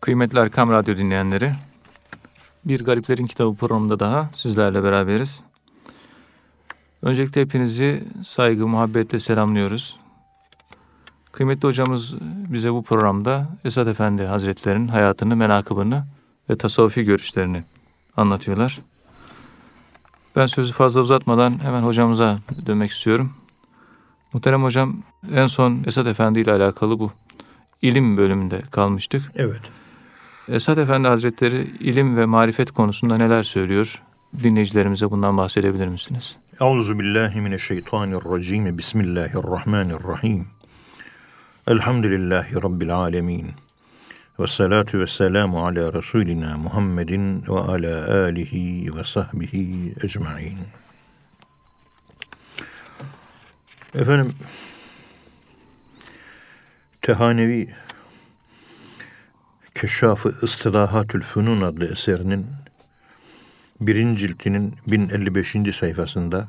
Kıymetli Erkam Radyo dinleyenleri, Bir Gariplerin Kitabı programında daha sizlerle beraberiz. Öncelikle hepinizi saygı, muhabbetle selamlıyoruz. Kıymetli hocamız bize bu programda Esad Efendi Hazretleri'nin hayatını, menakıbını ve tasavvufi görüşlerini anlatıyorlar. Ben sözü fazla uzatmadan hemen hocamıza dönmek istiyorum. Muhterem hocam en son Esad Efendi ile alakalı bu ilim bölümünde kalmıştık. Evet. Esad Efendi Hazretleri ilim ve marifet konusunda neler söylüyor? Dinleyicilerimize bundan bahsedebilir misiniz? Euzu billahi mineşşeytanirracim. Bismillahirrahmanirrahim. Elhamdülillahi rabbil alamin. Ve salatu ve selamu ala Resulina Muhammedin ve ala alihi ve sahbihi ecmain. Efendim, Tehanevi Keşşafı İstilahatül Fünun adlı eserinin birinci ciltinin 1055. sayfasında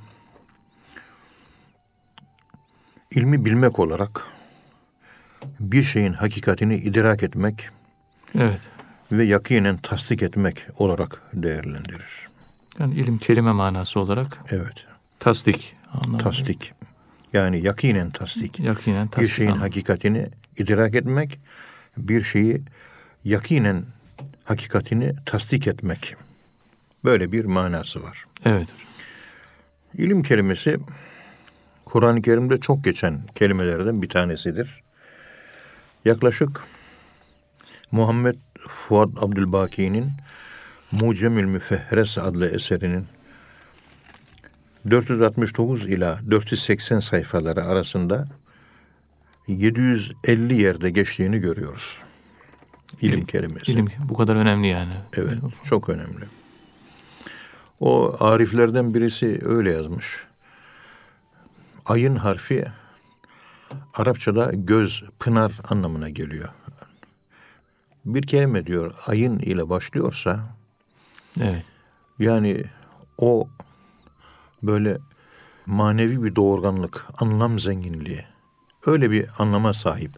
ilmi bilmek olarak bir şeyin hakikatini idrak etmek Evet. ve yakinen tasdik etmek olarak değerlendirir. Yani ilim kelime manası olarak Evet, tasdik anlamında. tasdik. Yani yakinen tasdik. Yakinen tasdik. Bir şeyin anlamında. hakikatini idrak etmek, bir şeyi yakinen hakikatini tasdik etmek. Böyle bir manası var. Evet. İlim kelimesi Kur'an-ı Kerim'de çok geçen kelimelerden bir tanesidir. Yaklaşık Muhammed Fuad Abdülbaki'nin Mucemül Müfehres adlı eserinin 469 ila 480 sayfaları arasında 750 yerde geçtiğini görüyoruz. İlim kelimesi. İlim bu kadar önemli yani. Evet, çok önemli. O ariflerden birisi öyle yazmış. Ayın harfi Arapçada göz, pınar anlamına geliyor. Bir kelime diyor ayın ile başlıyorsa Evet. yani o böyle manevi bir doğurganlık, anlam zenginliği öyle bir anlama sahip.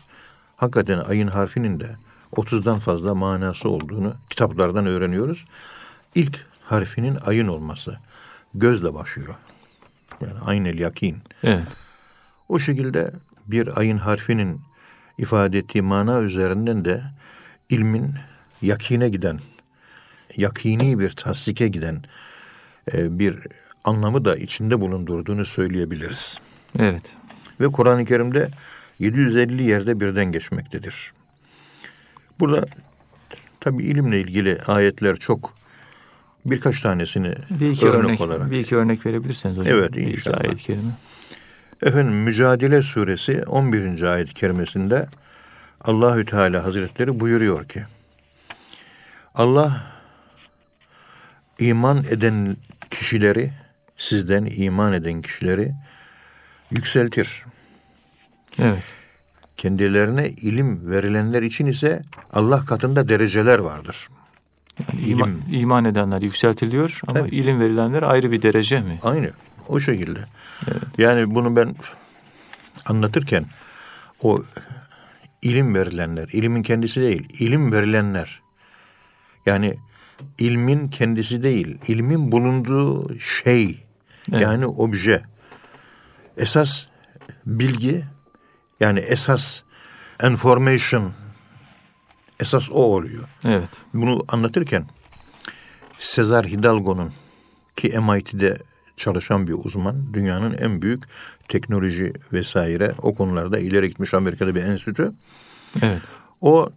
Hakikaten ayın harfinin de 30'dan fazla manası olduğunu kitaplardan öğreniyoruz. İlk harfinin ayın olması. Gözle başlıyor. Yani aynel yakin. Evet. O şekilde bir ayın harfinin ifade ettiği mana üzerinden de ilmin yakine giden, yakini bir tasdike giden e, bir anlamı da içinde bulundurduğunu söyleyebiliriz. Evet. Ve Kur'an-ı Kerim'de 750 yerde birden geçmektedir. Burada tabi ilimle ilgili ayetler çok. Birkaç tanesini Bir iki örnek, örnek, olarak. bir iki örnek verebilirseniz hocam. Evet, Bir iki inşallah. ayet-i kerime. Efendim Mücadele suresi 11. ayet-i kerimesinde Allahü Teala Hazretleri buyuruyor ki Allah iman eden kişileri sizden iman eden kişileri yükseltir. Evet. Kendilerine ilim verilenler için ise Allah katında dereceler vardır. Yani İlim. iman, iman edenler yükseltiliyor ama Tabii. ilim verilenler ayrı bir derece mi? Aynı o şekilde. Yani bunu ben anlatırken o ilim verilenler, ilimin kendisi değil, ilim verilenler. Yani ilmin kendisi değil, ilmin bulunduğu şey. Evet. Yani obje. Esas bilgi yani esas information esas o oluyor. Evet. Bunu anlatırken Cesar Hidalgo'nun ki MIT'de çalışan bir uzman, dünyanın en büyük teknoloji vesaire o konularda ileri gitmiş Amerika'da bir enstitü. Evet. O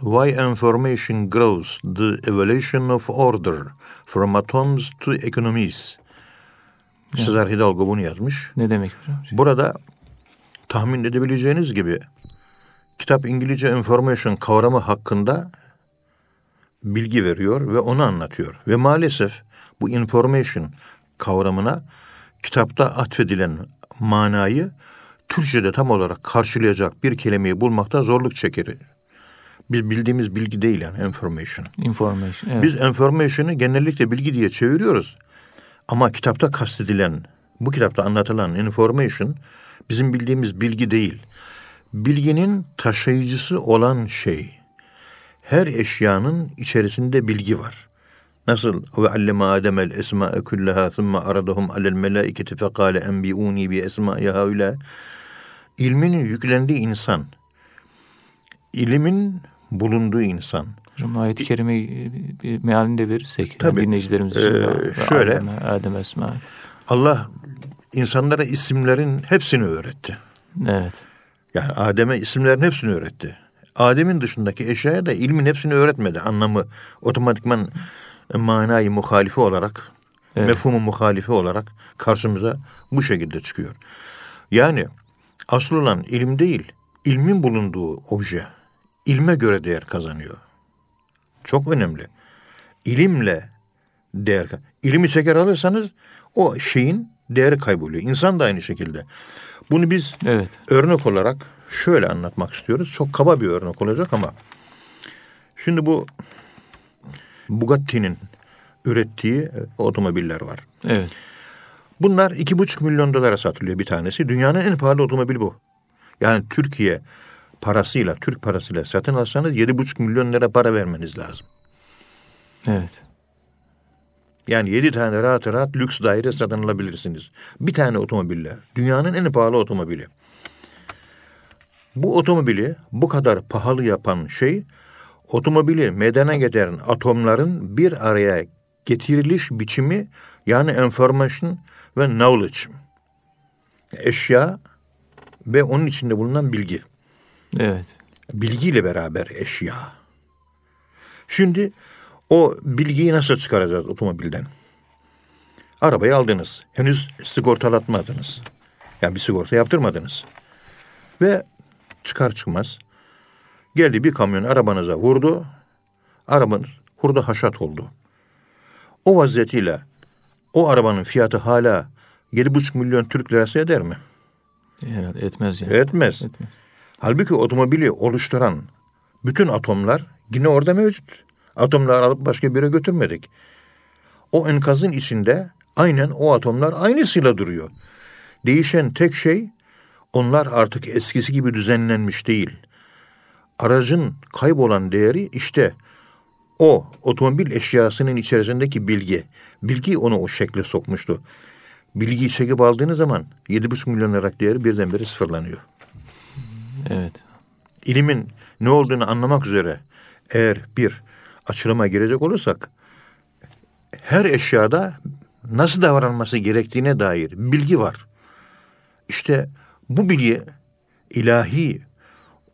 Why Information Grows, The Evolution of Order, From Atoms to Economies. Cesar Hidalgo bunu yazmış. Ne demek hocam? Burada tahmin edebileceğiniz gibi kitap İngilizce information kavramı hakkında bilgi veriyor ve onu anlatıyor. Ve maalesef bu information kavramına kitapta atfedilen manayı Türkçe'de tam olarak karşılayacak bir kelimeyi bulmakta zorluk çeker. Biz bildiğimiz bilgi değil yani information. Information. Evet. Biz information'ı genellikle bilgi diye çeviriyoruz. Ama kitapta kastedilen, bu kitapta anlatılan information bizim bildiğimiz bilgi değil. Bilginin taşıyıcısı olan şey. her eşyanın içerisinde bilgi var. Nasıl ve alleme Adem el esma'e kullaha thumma aradahum alel melaiketi fekale enbiuni bi esma'i haula. İlminin yüklendiği insan, ilimin bulunduğu insan. Hocam ayet-i kerime bir mealini de verirsek Tabii. dinleyicilerimiz için. Ve şöyle. Adem, Adem Esma. Allah insanlara isimlerin hepsini öğretti. Evet. Yani Adem'e isimlerin hepsini öğretti. Adem'in dışındaki eşyaya da ilmin hepsini öğretmedi. Anlamı otomatikman manayı muhalifi olarak, Evet. mefhumu muhalifi olarak karşımıza bu şekilde çıkıyor. Yani asıl olan ilim değil, ilmin bulunduğu obje, ilme göre değer kazanıyor. Çok önemli. İlimle değer, ilimi çeker alırsanız o şeyin değeri kayboluyor. İnsan da aynı şekilde. Bunu biz Evet. örnek olarak şöyle anlatmak istiyoruz. Çok kaba bir örnek olacak ama şimdi bu Bugatti'nin ürettiği e, otomobiller var. Evet. Bunlar iki buçuk milyon dolara satılıyor bir tanesi. Dünyanın en pahalı otomobili bu. Yani Türkiye parasıyla, Türk parasıyla satın alsanız yedi buçuk milyon lira para vermeniz lazım. Evet. Yani yedi tane rahat rahat lüks daire satın alabilirsiniz. Bir tane otomobille. Dünyanın en pahalı otomobili. Bu otomobili bu kadar pahalı yapan şey otomobili meydana getiren atomların bir araya getiriliş biçimi yani information ve knowledge. Eşya ve onun içinde bulunan bilgi. Evet. Bilgiyle beraber eşya. Şimdi o bilgiyi nasıl çıkaracağız otomobilden? Arabayı aldınız. Henüz sigortalatmadınız. Yani bir sigorta yaptırmadınız. Ve çıkar çıkmaz geldi bir kamyon arabanıza vurdu. Arabanız hurda haşat oldu. O vaziyetiyle o arabanın fiyatı hala 7,5 milyon Türk lirası eder mi? Herhalde etmez yani. Etmez. Etmez. Halbuki otomobili oluşturan bütün atomlar yine orada mevcut. Atomları alıp başka bir yere götürmedik. O enkazın içinde aynen o atomlar aynısıyla duruyor. Değişen tek şey onlar artık eskisi gibi düzenlenmiş değil. Aracın kaybolan değeri işte o otomobil eşyasının içerisindeki bilgi. Bilgi onu o şekle sokmuştu. Bilgiyi çekip aldığınız zaman 7,5 milyon liralık değeri birdenbire sıfırlanıyor Evet. ilimin ne olduğunu anlamak üzere eğer bir açılıma girecek olursak her eşyada nasıl davranması gerektiğine dair bilgi var. İşte bu bilgi ilahi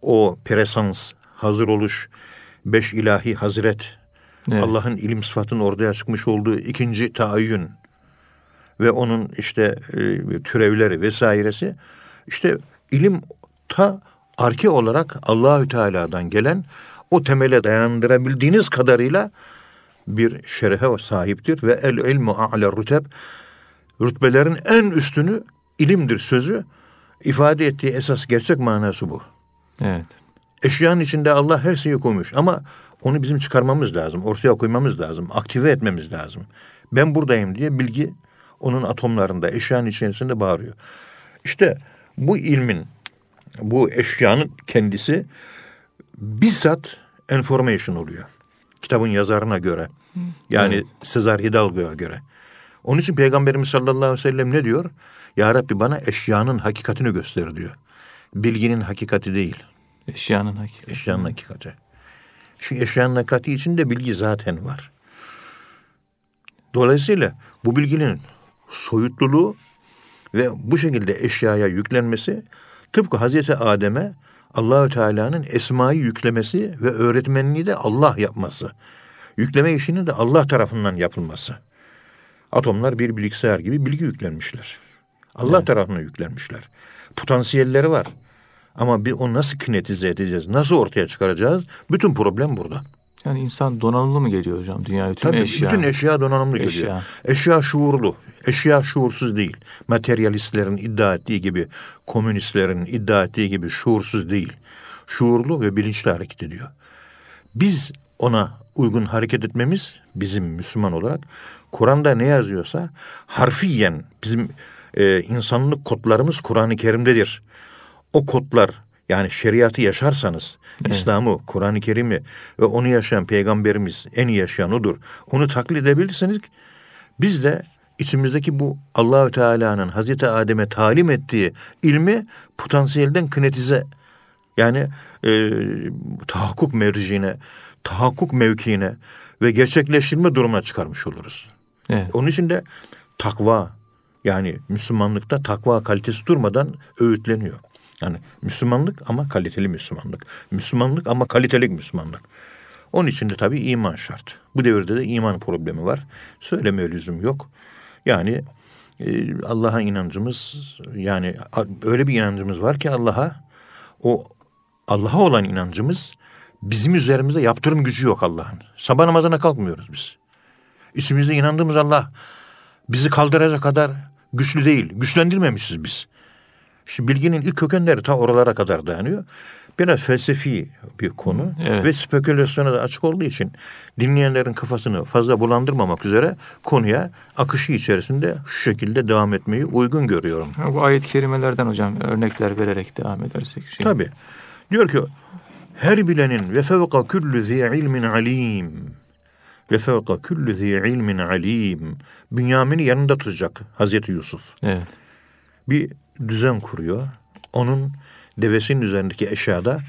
o presans, hazır oluş, beş ilahi hazret, Evet. Allah'ın ilim sıfatının ortaya çıkmış olduğu ikinci taayyün ve onun işte e, türevleri vesairesi işte ilim ta arke olarak Allahü Teala'dan gelen o temele dayandırabildiğiniz kadarıyla bir şerefe sahiptir ve el ilmu a'le ruteb rütbelerin en üstünü ilimdir sözü ifade ettiği esas gerçek manası bu. Evet. Eşyanın içinde Allah her şeyi koymuş ama onu bizim çıkarmamız lazım, ortaya koymamız lazım, aktive etmemiz lazım. Ben buradayım diye bilgi onun atomlarında, eşyanın içerisinde bağırıyor. İşte bu ilmin, bu eşyanın kendisi bizzat information oluyor. Kitabın yazarına göre. Yani Evet. Sezar Hidalgo'ya göre. Onun için Peygamberimiz sallallahu aleyhi ve sellem ne diyor? Ya Rabbi bana eşyanın hakikatini göster diyor. Bilginin hakikati değil. Eşyanın hakikati. Eşyanın hakikati. Çünkü eşyanın hakikati içinde bilgi zaten var. Dolayısıyla bu bilginin soyutluluğu ve bu şekilde eşyaya yüklenmesi tıpkı Hazreti Adem'e Allahü Teala'nın esmayı yüklemesi ve öğretmenliği de Allah yapması. Yükleme işinin de Allah tarafından yapılması. Atomlar bir bilgisayar gibi bilgi yüklenmişler. Allah Evet. tarafından yüklenmişler. Potansiyelleri var. Ama bir onu nasıl kinetize edeceğiz, nasıl ortaya çıkaracağız? Bütün problem burada. Yani insan donanımlı mı geliyor hocam? Dünya bütün Tabii eşya. bütün eşya donanımlı geliyor. Eşya. Eşya şuurlu. Eşya şuursuz değil. Materyalistlerin iddia ettiği gibi, komünistlerin iddia ettiği gibi şuursuz değil. Şuurlu ve bilinçli hareket ediyor. Biz ona uygun hareket etmemiz bizim Müslüman olarak Kur'an'da ne yazıyorsa harfiyen bizim e, insanlık kodlarımız Kur'an-ı Kerim'dedir. O kodlar yani şeriatı yaşarsanız, İslam'ı, Kur'an-ı Kerim'i ve onu yaşayan peygamberimiz en iyi yaşayan odur. Onu taklit edebilirseniz biz de içimizdeki bu Allahü Teala'nın Hazreti Adem'e talim ettiği ilmi potansiyelden kinetize yani e, tahakkuk merciğine, tahakkuk mevkiine ve gerçekleştirme durumuna çıkarmış oluruz. Evet. Onun için de takva yani Müslümanlıkta takva kalitesi durmadan öğütleniyor. Yani Müslümanlık ama kaliteli Müslümanlık. Müslümanlık ama kaliteli Müslümanlık. Onun için de tabii iman şart. Bu devirde de iman problemi var. Söylemeye lüzum yok. Yani e, Allah'a inancımız yani öyle bir inancımız var ki Allah'a o Allah'a olan inancımız bizim üzerimizde yaptırım gücü yok Allah'ın. Sabah namazına kalkmıyoruz biz. İçimizde inandığımız Allah bizi kaldıracak kadar güçlü değil. Güçlendirmemişiz biz. Şimdi bilginin ilk kökenleri ta oralara kadar dayanıyor. Biraz felsefi bir konu Evet. ve spekülasyona da açık olduğu için dinleyenlerin kafasını fazla bulandırmamak üzere konuya akışı içerisinde şu şekilde devam etmeyi uygun görüyorum. Ha, Bu ayet-i kerimelerden hocam örnekler vererek devam edersek. Şey. Tabi. Diyor ki her bilenin ve fevka küllü zi ilmin alim. Ve fevka küllü zi ilmin alim. Bünyamin'i yanında tutacak Hazreti Yusuf. Evet. Bir düzen kuruyor. Onun devesinin üzerindeki eşyada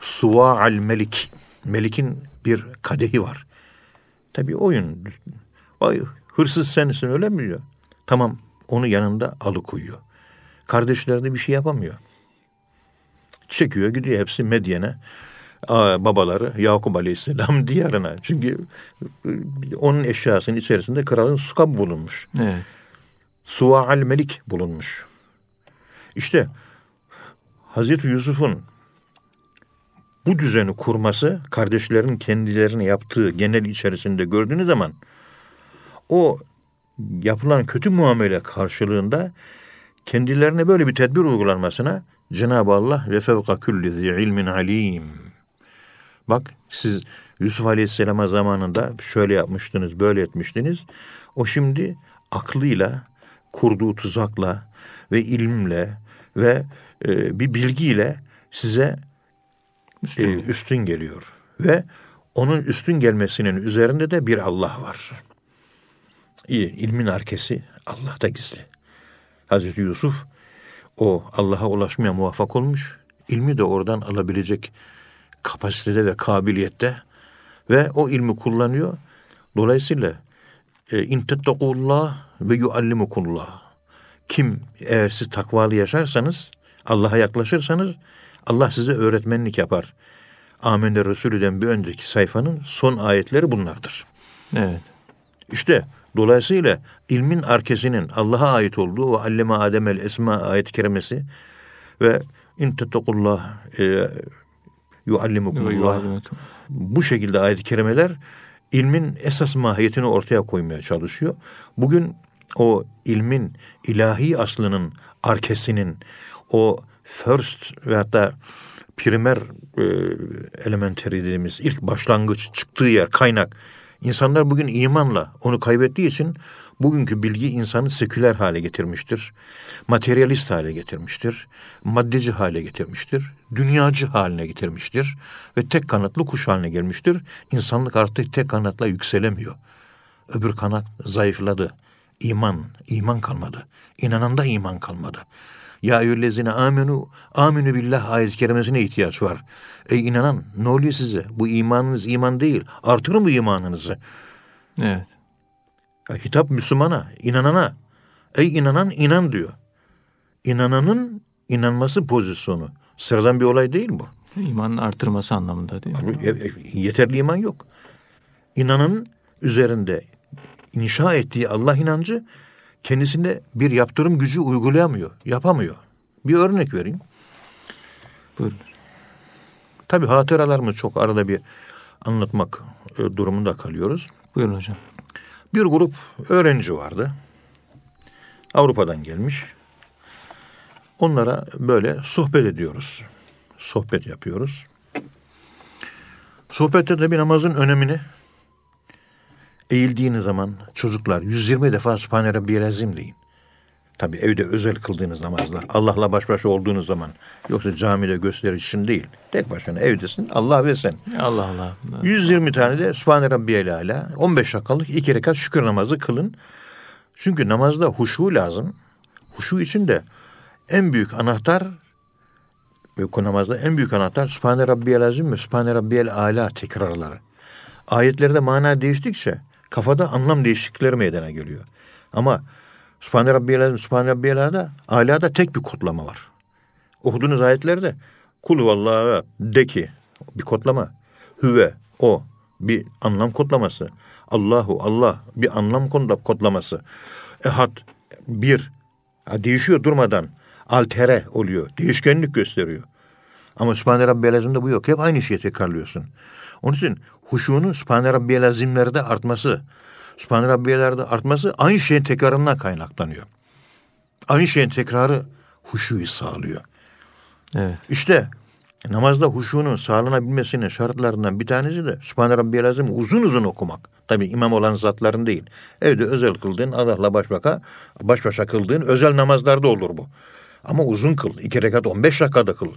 suva al melik. Melik'in bir kadehi var. Tabi oyun. Vay hırsız sensin öyle mi diyor. Tamam onu yanında alıkoyuyor. Kardeşlerine bir şey yapamıyor. Çekiyor gidiyor hepsi Medyen'e. Babaları Yakup Aleyhisselam diyarına. Çünkü e, onun eşyasının içerisinde kralın su kabı bulunmuş. Evet. Suva al Melik bulunmuş. İşte Hazreti Yusuf'un bu düzeni kurması kardeşlerin kendilerine yaptığı genel içerisinde gördüğünüz zaman o yapılan kötü muamele karşılığında kendilerine böyle bir tedbir uygulanmasına Cenab-ı Allah ve fevka külli zi ilmin alim. Bak siz Yusuf Aleyhisselam'a zamanında şöyle yapmıştınız, böyle etmiştiniz. O şimdi aklıyla, kurduğu tuzakla ve ilimle ve e, bir bilgiyle size Üstün. e, üstün geliyor. Ve onun üstün gelmesinin üzerinde de bir Allah var. İyi, ilmin arkesi Allah'ta gizli. Hazreti Yusuf o Allah'a ulaşmaya muvaffak olmuş. İlmi de oradan alabilecek kapasitede ve kabiliyette ve o ilmi kullanıyor. Dolayısıyla e, in tettekullah ve yuallimukullah. Kim eğer siz takvalı yaşarsanız, Allah'a yaklaşırsanız Allah size öğretmenlik yapar. Amener Resulü'den bir önceki sayfanın son ayetleri bunlardır. Evet. İşte dolayısıyla ilmin arkesinin Allah'a ait olduğu ve alleme Ademel esma ayet-i kerimesi ve in e, yuallimukumullah bu şekilde ayet-i kerimeler ilmin esas mahiyetini ortaya koymaya çalışıyor. Bugün o ilmin ilahi aslının arkesinin o first ve hatta primer e, elementary dediğimiz ilk başlangıç çıktığı yer kaynak İnsanlar bugün imanla onu kaybettiği için bugünkü bilgi insanı seküler hale getirmiştir. Materyalist hale getirmiştir. Maddeci hale getirmiştir. Dünyacı haline getirmiştir. Ve tek kanatlı kuş haline gelmiştir. İnsanlık artık tek kanatla yükselemiyor. Öbür kanat zayıfladı. İman, iman kalmadı. İnananda iman kalmadı. Ya eyyühellezine amenu, aminu billah ayet-i kerimesine ihtiyaç var. Ey inanan ne oluyor size? Bu imanınız iman değil. Artırın bu imanınızı. Evet. Ya, hitap Müslümana, inanana. Ey inanan inan diyor. İnananın inanması pozisyonu. Sıradan bir olay değil bu. İmanın artırması anlamında değil mi? E, e, Yeterli iman yok. İnananın üzerinde inşa ettiği Allah inancı kendisinde bir yaptırım gücü uygulayamıyor, yapamıyor. Bir örnek vereyim. Buyurun. Tabii hatıralarımı çok arada bir anlatmak e, durumunda kalıyoruz. Buyurun hocam. Bir grup öğrenci vardı. Avrupa'dan gelmiş. Onlara böyle sohbet ediyoruz. Sohbet yapıyoruz. Sohbette de bir namazın önemini eğildiğiniz zaman çocuklar 120 defa Sübhane Rabbiyel Azim deyin. Tabi evde özel kıldığınız namazla, Allah'la baş başa olduğunuz zaman. Yoksa camide gösteriş için değil. Tek başına evdesin, Allah ve sen. Allah Allah. 120 tane de Sübhane Rabbiyel Ala, 15 dakikalık iki rekat şükür namazı kılın. Çünkü namazda huşu lazım. Huşu için de en büyük anahtar ve namazda en büyük anahtar Sübhane Rabbiyel Azim ve Sübhane Rabbiyel Ala tekrarları. Ayetlerde mana değiştikçe kafada anlam değişiklikleri meydana geliyor. Ama Sübhane Rabbiyel Azim, Sübhane Rabbiyel Ala'da, tek bir kodlama var. Okuduğunuz ayetlerde kul vallahi de ki bir kodlama. Hüve o bir anlam kodlaması. Allahu Allah bir anlam kodlaması. Ehad bir değişiyor durmadan. Altere oluyor. Değişkenlik gösteriyor. Ama Sübhane Rabbiyel Azim'de bu yok. Hep aynı şeyi tekrarlıyorsun. Onun için huşunun Sübhane Rabbiyel Azim'lerde artması, Sübhane Rabbiyelerde artması aynı şeyin tekrarından kaynaklanıyor. Aynı şeyin tekrarı huşuyu sağlıyor. Evet. İşte namazda huşunun sağlanabilmesinin şartlarından bir tanesi de Sübhane Rabbiyel Azim uzun uzun okumak. Tabi imam olan zatların değil. Evde özel kıldığın Allah'la baş başa, baş başa kıldığın özel namazlarda olur bu. Ama uzun kıl. iki rekat 15 dakikada kıl.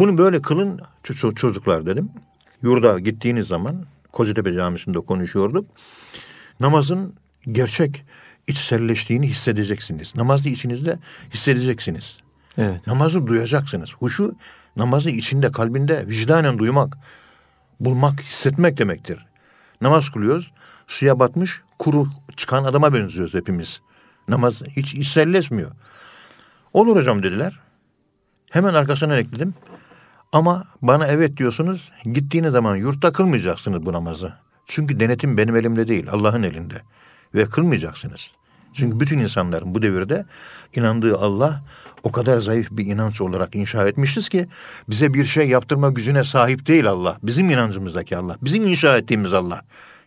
Bunu böyle kılın çocuklar dedim. Yurda gittiğiniz zaman Kocatepe Camisi'nde konuşuyorduk. Namazın gerçek içselleştiğini hissedeceksiniz. Namazı içinizde hissedeceksiniz. Evet. Namazı duyacaksınız. Huşu namazı içinde, kalbinde vicdanen duymak, bulmak, hissetmek demektir. Namaz kılıyoruz. Suya batmış, kuru çıkan adama benziyoruz hepimiz. Namaz hiç içselleşmiyor. Olur hocam dediler. Hemen arkasına ekledim. Ama bana evet diyorsunuz. Gittiğiniz zaman yurtta kılmayacaksınız bu namazı. Çünkü denetim benim elimde değil, Allah'ın elinde. Ve kılmayacaksınız. Çünkü bütün insanların bu devirde inandığı Allah o kadar zayıf bir inanç olarak inşa etmişiz ki bize bir şey yaptırma gücüne sahip değil Allah. Bizim inancımızdaki Allah. Bizim inşa ettiğimiz Allah.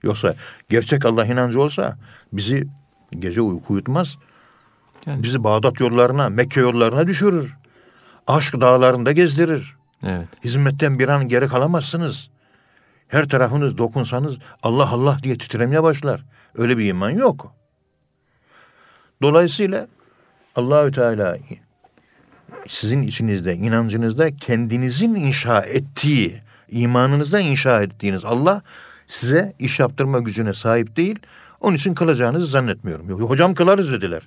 Yoksa gerçek Allah inancı olsa bizi gece uyku uyutmaz. Yani. Bizi Bağdat yollarına, Mekke yollarına düşürür. Aşk dağlarında gezdirir. Evet. Hizmetten bir an geri kalamazsınız. Her tarafınız dokunsanız Allah Allah diye titremeye başlar. Öyle bir iman yok. Dolayısıyla Allahü Teala sizin içinizde, inancınızda kendinizin inşa ettiği, imanınızda inşa ettiğiniz Allah size iş yaptırma gücüne sahip değil. Onun için kılacağınızı zannetmiyorum. Hocam kılarız dediler.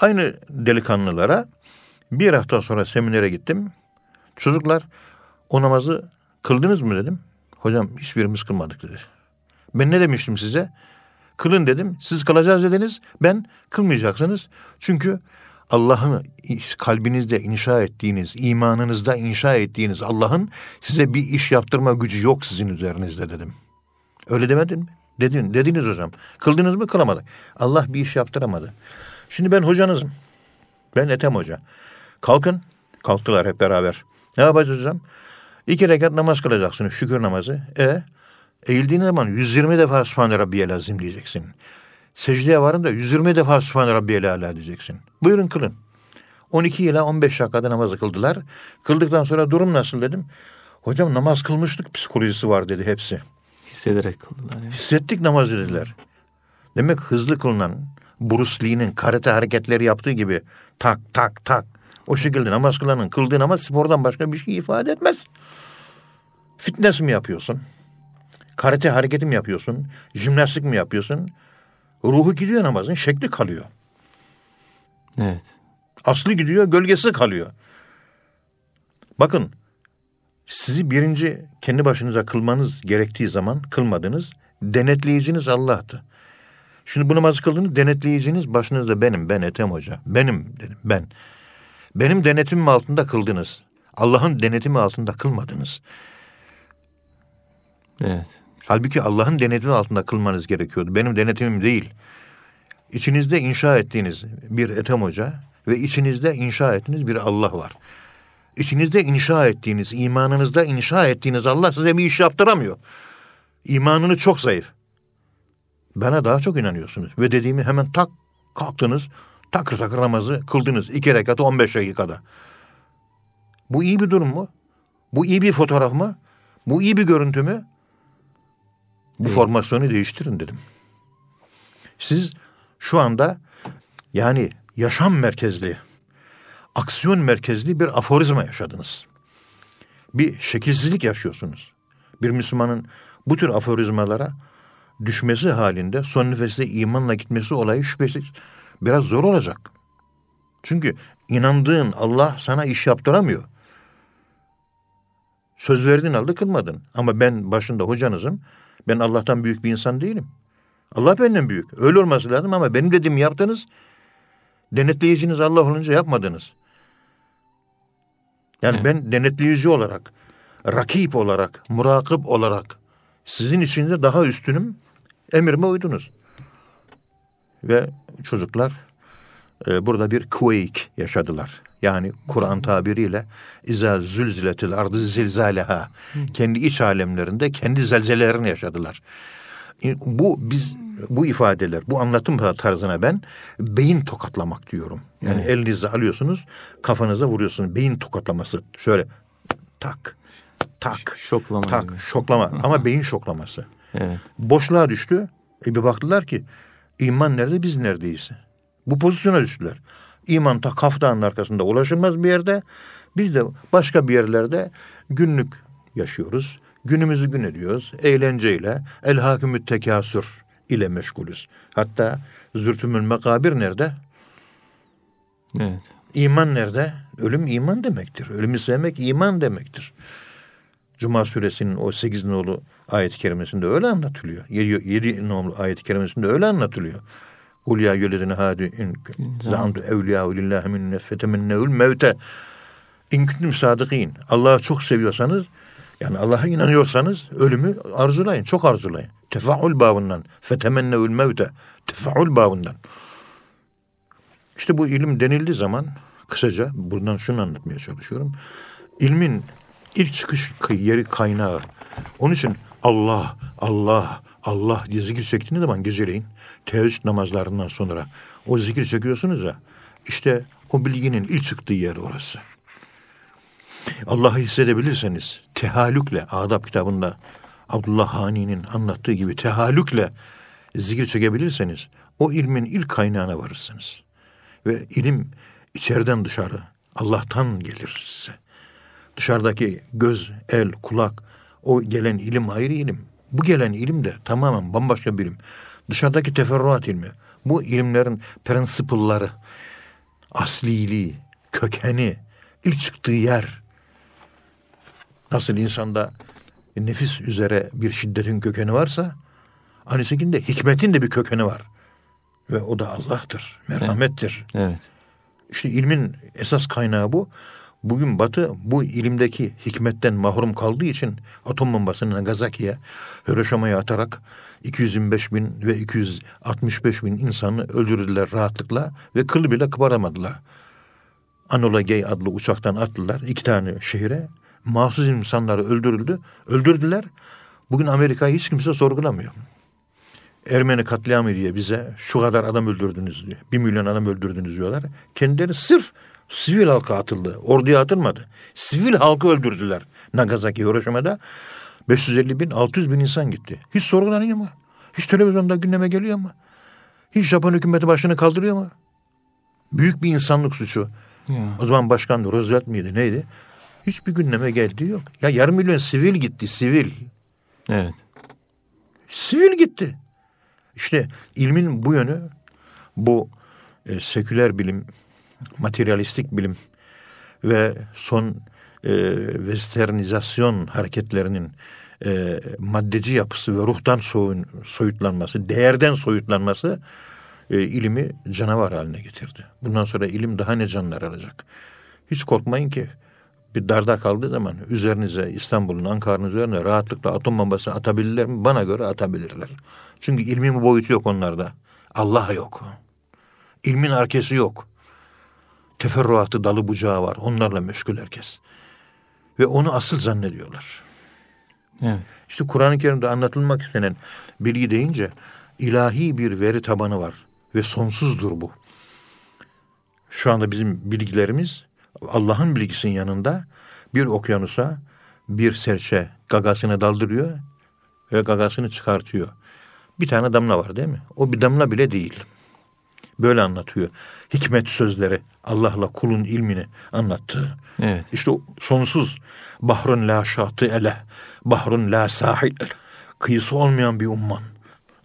Aynı delikanlılara bir hafta sonra seminere gittim. Çocuklar o namazı kıldınız mı dedim. Hocam hiçbirimiz kılmadık dedi. Ben ne demiştim size? Kılın dedim. Siz kılacağız dediniz. Ben kılmayacaksınız. Çünkü Allah'ın kalbinizde inşa ettiğiniz, imanınızda inşa ettiğiniz Allah'ın size bir iş yaptırma gücü yok sizin üzerinizde dedim. Öyle demedin mi? Dedin, dediniz hocam. Kıldınız mı? Kılamadık. Allah bir iş yaptıramadı. Şimdi ben hocanızım. Ben Ethem Hoca. Kalkın. Kalktılar hep beraber. Ne yapacağız hocam? İki rekat namaz kılacaksınız. Şükür namazı. E eğildiğin zaman 120 defa Sübhane Rabbiyel Azim diyeceksin. Secdeye varın da 120 defa Sübhane Rabbiyel Ala diyeceksin. Buyurun kılın. 12 ile 15 dakikada namazı kıldılar. Kıldıktan sonra durum nasıl dedim. Hocam namaz kılmıştık psikolojisi var dedi hepsi. Hissederek kıldılar. Yani. Hissettik namaz dediler. Demek hızlı kılınan Bruce Lee'nin karate hareketleri yaptığı gibi tak tak tak o şekilde namaz kılanın kıldığı namaz spordan başka bir şey ifade etmez. Fitness mi yapıyorsun? Karate hareketi mi yapıyorsun? Jimnastik mi yapıyorsun? Ruhu gidiyor namazın, şekli kalıyor. Evet. Aslı gidiyor, gölgesi kalıyor. Bakın, sizi birinci kendi başınıza kılmanız gerektiği zaman kılmadınız. Denetleyiciniz Allah'tı. Şimdi bu namazı kıldınız, denetleyiciniz başınızda benim, ben Ethem Hoca. Benim dedim, ben. Benim denetimim altında kıldınız. Allah'ın denetimi altında kılmadınız. Evet. Halbuki Allah'ın denetimi altında kılmanız gerekiyordu. Benim denetimim değil. İçinizde inşa ettiğiniz bir Ethem Hoca ve içinizde inşa ettiğiniz bir Allah var. İçinizde inşa ettiğiniz, imanınızda inşa ettiğiniz Allah size bir iş yaptıramıyor. İmanını çok zayıf. Bana daha çok inanıyorsunuz. Ve dediğimi hemen tak kalktınız, takır takır namazı kıldınız. iki rekatı 15 dakikada. Bu iyi bir durum mu? Bu iyi bir fotoğraf mı? Bu iyi bir görüntü mü? Bu formasyonu değiştirin dedim. Siz şu anda Yani yaşam merkezli, aksiyon merkezli bir aforizma yaşadınız. Bir şekilsizlik yaşıyorsunuz. Bir Müslümanın bu tür aforizmalara düşmesi halinde son nefeste imanla gitmesi olayı şüphesiz biraz zor olacak. Çünkü inandığın Allah sana iş yaptıramıyor. Söz verdin aldı kılmadın. Ama ben başında hocanızım. Ben Allah'tan büyük bir insan değilim. Allah benden büyük. Öyle olması lazım ama benim dediğimi yaptınız. Denetleyiciniz Allah olunca yapmadınız. Yani Evet. ben denetleyici olarak, rakip olarak, murakip olarak sizin içinde daha üstünüm. Emrime uydunuz. Ve çocuklar e, burada bir quake yaşadılar. Yani Kur'an tabiriyle İza zülziletil ardı zilzaleha. Kendi iç alemlerinde kendi zelzelelerini yaşadılar. E, Bu biz bu ifadeler, bu anlatım tarzına ben beyin tokatlamak diyorum. Yani Evet. elinizi alıyorsunuz, kafanıza vuruyorsunuz. Beyin tokatlaması. Şöyle tak, tak, Şoklama tak, gibi. şoklama. Ama beyin şoklaması. Evet. Boşluğa düştü. E bir baktılar ki iman nerede biz neredeyiz? Bu pozisyona düştüler. İman ta kaftanın arkasında ulaşılmaz bir yerde. Biz de başka bir yerlerde günlük yaşıyoruz. Günümüzü gün ediyoruz. Eğlenceyle, el hakimü tekasür ile meşgulüz. Hatta zürtümül mekabir nerede? Evet. İman nerede? Ölüm iman demektir. Ölümü sevmek iman demektir. Cuma suresinin o 8 nolu ayet-i kerimesinde öyle anlatılıyor. 7, 7 nolu ayet-i kerimesinde öyle anlatılıyor. Kul ya yüledine hadi in zantu evliya lillahi min nefetemenneul mevte in kuntum sadıkîn. Allah'ı çok seviyorsanız yani Allah'a inanıyorsanız ölümü arzulayın. Çok arzulayın. Tefaul babından. Fetemenneul mevte. Tefaul babından. İşte bu ilim denildiği zaman kısaca buradan şunu anlatmaya çalışıyorum. İlmin ilk çıkış kı- yeri kaynağı. Onun için Allah, Allah, Allah diye zikir çektiğiniz zaman geceleyin teheccüd namazlarından sonra o zikir çekiyorsunuz ya işte o bilginin ilk çıktığı yer orası. Allah'ı hissedebilirseniz tehalükle adab kitabında Abdullah Hani'nin anlattığı gibi tehalükle zikir çekebilirseniz o ilmin ilk kaynağına varırsınız. Ve ilim içeriden dışarı Allah'tan gelir size. Dışarıdaki göz, el, kulak o gelen ilim ayrı ilim. Bu gelen ilim de tamamen bambaşka bir ilim. Dışarıdaki teferruat ilmi. Bu ilimlerin prensipulları, asliliği, kökeni, ilk çıktığı yer. Nasıl insanda nefis üzere bir şiddetin kökeni varsa, aynı şekilde hikmetin de bir kökeni var. Ve o da Allah'tır, merhamettir. Evet. İşte ilmin esas kaynağı bu. Bugün Batı bu ilimdeki hikmetten mahrum kaldığı için atom bombasını Nagasaki'ye, Hiroşima'ya atarak 225 bin ve 265 bin insanı öldürdüler rahatlıkla ve kılı bile kıpırdamadılar. Anola Gay adlı uçaktan attılar iki tane şehre. Mahsus insanları öldürüldü. Öldürdüler. Bugün Amerika'yı hiç kimse sorgulamıyor. Ermeni katliamı diye bize şu kadar adam öldürdünüz diyor. Bir milyon adam öldürdünüz diyorlar. Kendileri sırf sivil halka atıldı. Orduya atılmadı. Sivil halkı öldürdüler. Nagasaki, Hiroşima'da 550 bin, 600 bin insan gitti. Hiç sorgulanıyor mu? Hiç televizyonda gündeme geliyor mu? Hiç Japon hükümeti başını kaldırıyor mu? Büyük bir insanlık suçu. Ya. O zaman başkan Roosevelt miydi neydi? Hiçbir gündeme geldiği yok. Ya yarım milyon sivil gitti, sivil. Evet. Sivil gitti. İşte ilmin bu yönü bu e, seküler bilim, materyalistik bilim ve son e, westernizasyon hareketlerinin e, maddeci yapısı ve ruhtan soyun, soyutlanması, değerden soyutlanması e, ilimi canavar haline getirdi. Bundan sonra ilim daha ne canlar alacak. Hiç korkmayın ki bir darda kaldığı zaman üzerinize İstanbul'un, Ankara'nın üzerine rahatlıkla atom bombası atabilirler mi? Bana göre atabilirler. Çünkü ilmin boyutu yok onlarda. Allah yok. İlmin arkesi yok. Teferruatı, dalı bucağı var. Onlarla meşgul herkes. Ve onu asıl zannediyorlar. Evet. İşte Kur'an-ı Kerim'de anlatılmak istenen bilgi deyince ilahi bir veri tabanı var ve sonsuzdur bu. Şu anda bizim bilgilerimiz Allah'ın bilgisinin yanında bir okyanusa bir serçe gagasını daldırıyor ve gagasını çıkartıyor. Bir tane damla var değil mi? O bir damla bile değil. Böyle anlatıyor. Hikmet sözleri Allah'la kulun ilmini anlattığı. Evet. İşte o sonsuz bahrun la şatı ele, bahrun la sahil, kıyısı olmayan bir umman.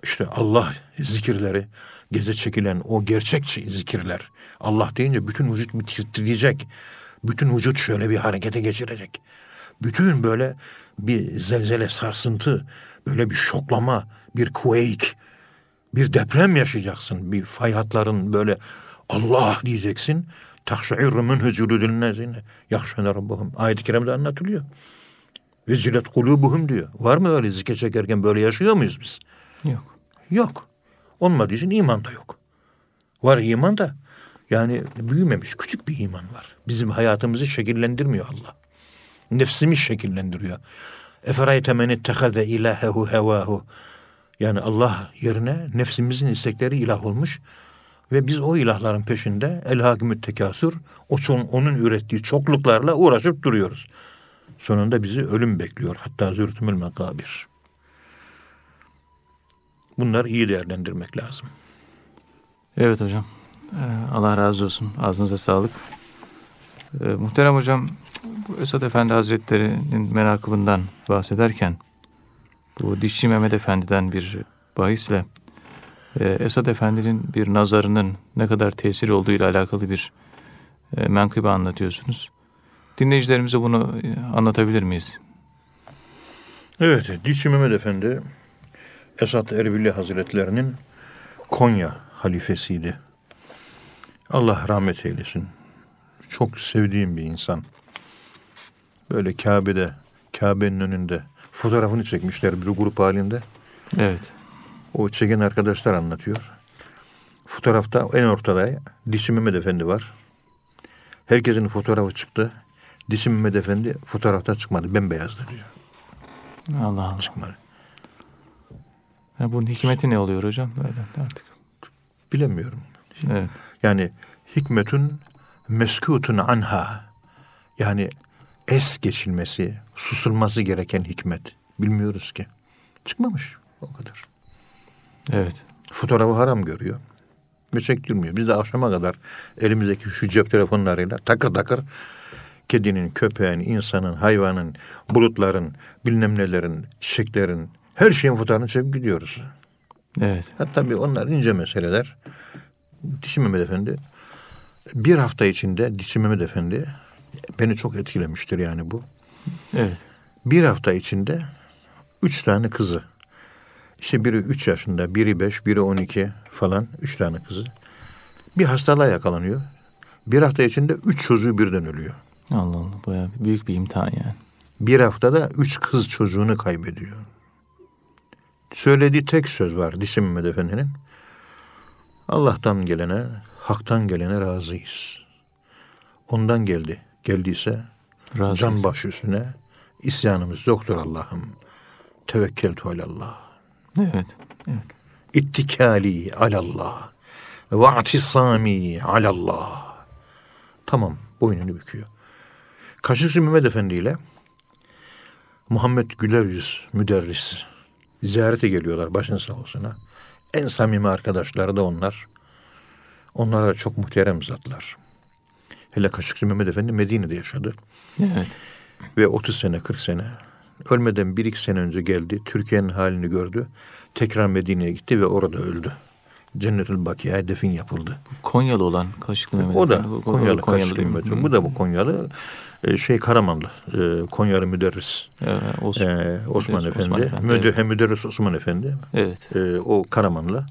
İşte Allah zikirleri, geze çekilen o gerçek zikirler. Allah deyince bütün vücut bir titreyecek. Bütün vücut şöyle bir harekete geçirecek. Bütün böyle bir zelzele sarsıntı, böyle bir şoklama, bir quake, bir deprem yaşayacaksın. Bir fay hatların böyle Allah diyeceksin. Tahşa'irru minhu culudun nezine. Yahşene rabbuhum. Ayet-i kerimde anlatılıyor. Ve cilet kulubuhum diyor. Var mı öyle zikir çekerken böyle yaşıyor muyuz biz? Yok. Yok. Olmadığı için iman da yok. Var iman da yani büyümemiş küçük bir iman var. Bizim hayatımızı şekillendirmiyor Allah. Nefsimiz şekillendiriyor. Eferayte men ittehaze ilahehu hevahu. Yani Allah yerine nefsimizin istekleri ilah olmuş. Ve biz o ilahların peşinde el hakimü tekasür, o çon, onun ürettiği çokluklarla uğraşıp duruyoruz. Sonunda bizi ölüm bekliyor. Hatta zürtümül mekabir. Bunları iyi değerlendirmek lazım. Evet hocam. Ee, Allah razı olsun. Ağzınıza sağlık. Ee, muhterem hocam, Esad Efendi Hazretleri'nin menakıbından bahsederken bu Dişçi Mehmet Efendi'den bir bahisle e, Esad Efendi'nin bir nazarının ne kadar tesiri olduğu ile alakalı bir e, menkıbe anlatıyorsunuz. Dinleyicilerimize bunu e, anlatabilir miyiz? Evet, Dişçi Mehmet Efendi Esat Erbili Hazretlerinin Konya halifesiydi. Allah rahmet eylesin. Çok sevdiğim bir insan. Böyle Kabe'de, Kabe'nin önünde fotoğrafını çekmişler bir grup halinde. Evet. O çeken arkadaşlar anlatıyor. Fotoğrafta en ortada Dişi Mehmet Efendi var. Herkesin fotoğrafı çıktı. Dişi Mehmet Efendi fotoğrafta çıkmadı. Bembeyazdı diyor. Allah Allah. Çıkmadı. Yani bunun hikmeti ne oluyor hocam? Böyle artık. Bilemiyorum. Evet. Yani hikmetün meskutun anha. Yani es geçilmesi, susulması gereken hikmet. Bilmiyoruz ki. Çıkmamış. O kadar. Evet. Fotoğrafı haram görüyor. Ve çektirmiyor. Biz de akşama kadar elimizdeki şu cep telefonlarıyla takır takır kedinin, köpeğin, insanın, hayvanın, bulutların, bilmem nelerin, çiçeklerin, her şeyin fotoğrafını çekip gidiyoruz. Evet. Ha, tabii onlar ince meseleler. Dişi Mehmet Efendi bir hafta içinde Dişi Mehmet Efendi beni çok etkilemiştir yani bu. Evet. Bir hafta içinde üç tane kızı. İşte biri üç yaşında, biri beş, biri on iki falan. Üç tane kızı. Bir hastalığa yakalanıyor. Bir hafta içinde üç çocuğu birden ölüyor. Allah Allah. Bayağı büyük bir imtihan yani. Bir haftada üç kız çocuğunu kaybediyor. Söylediği tek söz var Dişi Mehmet Efendi'nin. Allah'tan gelene, haktan gelene razıyız. Ondan geldi. Geldiyse Razıyız. can baş üstüne isyanımız yoktur Allah'ım. Tevekkeltu alallah. Evet. Evet. İttikali alallah. Ve atisami alallah. Tamam boynunu büküyor. Kaşıkçı Mehmet Efendi ile Muhammed Güler Yüz müderris ziyarete geliyorlar başın sağ olsun ha. En samimi arkadaşları da onlar. Onlar da çok muhterem zatlar. Hele Kaşıkçı Mehmet Efendi Medine'de yaşadı. Evet. Ve 30 sene 40 sene ölmeden bir iki sene önce geldi. Türkiye'nin halini gördü. Tekrar Medine'ye gitti ve orada öldü. Cennetül Bakiye'ye defin yapıldı. Konyalı olan Kaşıklı Mehmet O da Konyalı, Konyalı Kaşıklı? Mehmet. Bu da bu Konyalı. Ee, şey Karamanlı. E, Konyalı müderris. Evet, Os- Ee, Osman, Efendi. Osman Efendi, Müdür, evet. müderris Osman Efendi. evet. Ee, o Karamanlı.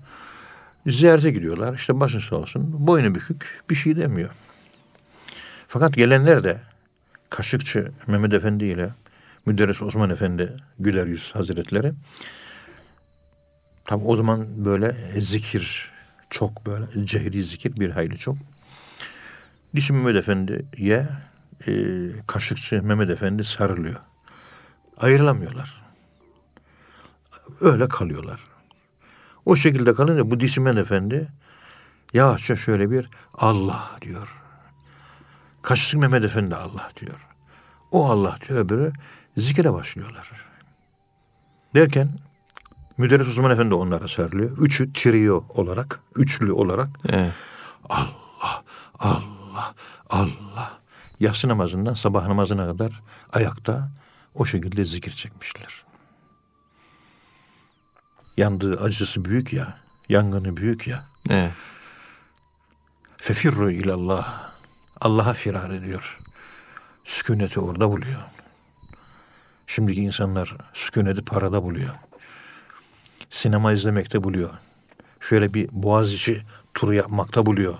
Ziyarete gidiyorlar. İşte başın sağ olsun. Boynu bükük bir şey demiyor. Fakat gelenler de Kaşıkçı Mehmet Efendi ile Müderris Osman Efendi Güler Yüz Hazretleri Tabi o zaman böyle zikir çok böyle cehri zikir bir hayli çok. Dişi Mehmet Efendi'ye e, Kaşıkçı Mehmet Efendi sarılıyor. Ayrılamıyorlar. Öyle kalıyorlar. O şekilde kalınca bu Dişi Mehmet Efendi yavaşça şöyle bir Allah diyor. Kaşıkçı Mehmet Efendi Allah diyor. O Allah diyor öbürü zikire başlıyorlar. Derken Müderris Osman Efendi onlara sarılıyor. Üçü trio olarak, üçlü olarak Evet. Allah, Allah, Allah. Yatsı namazından sabah namazına kadar ayakta o şekilde zikir çekmişler. Yandığı acısı büyük ya, yangını büyük ya. Evet. Fefirru ilallah. Allah'a firar ediyor. Sükuneti orada buluyor. Şimdiki insanlar sükuneti parada buluyor. Sinema izlemekte buluyor. Şöyle bir boğaziçi turu yapmakta buluyor.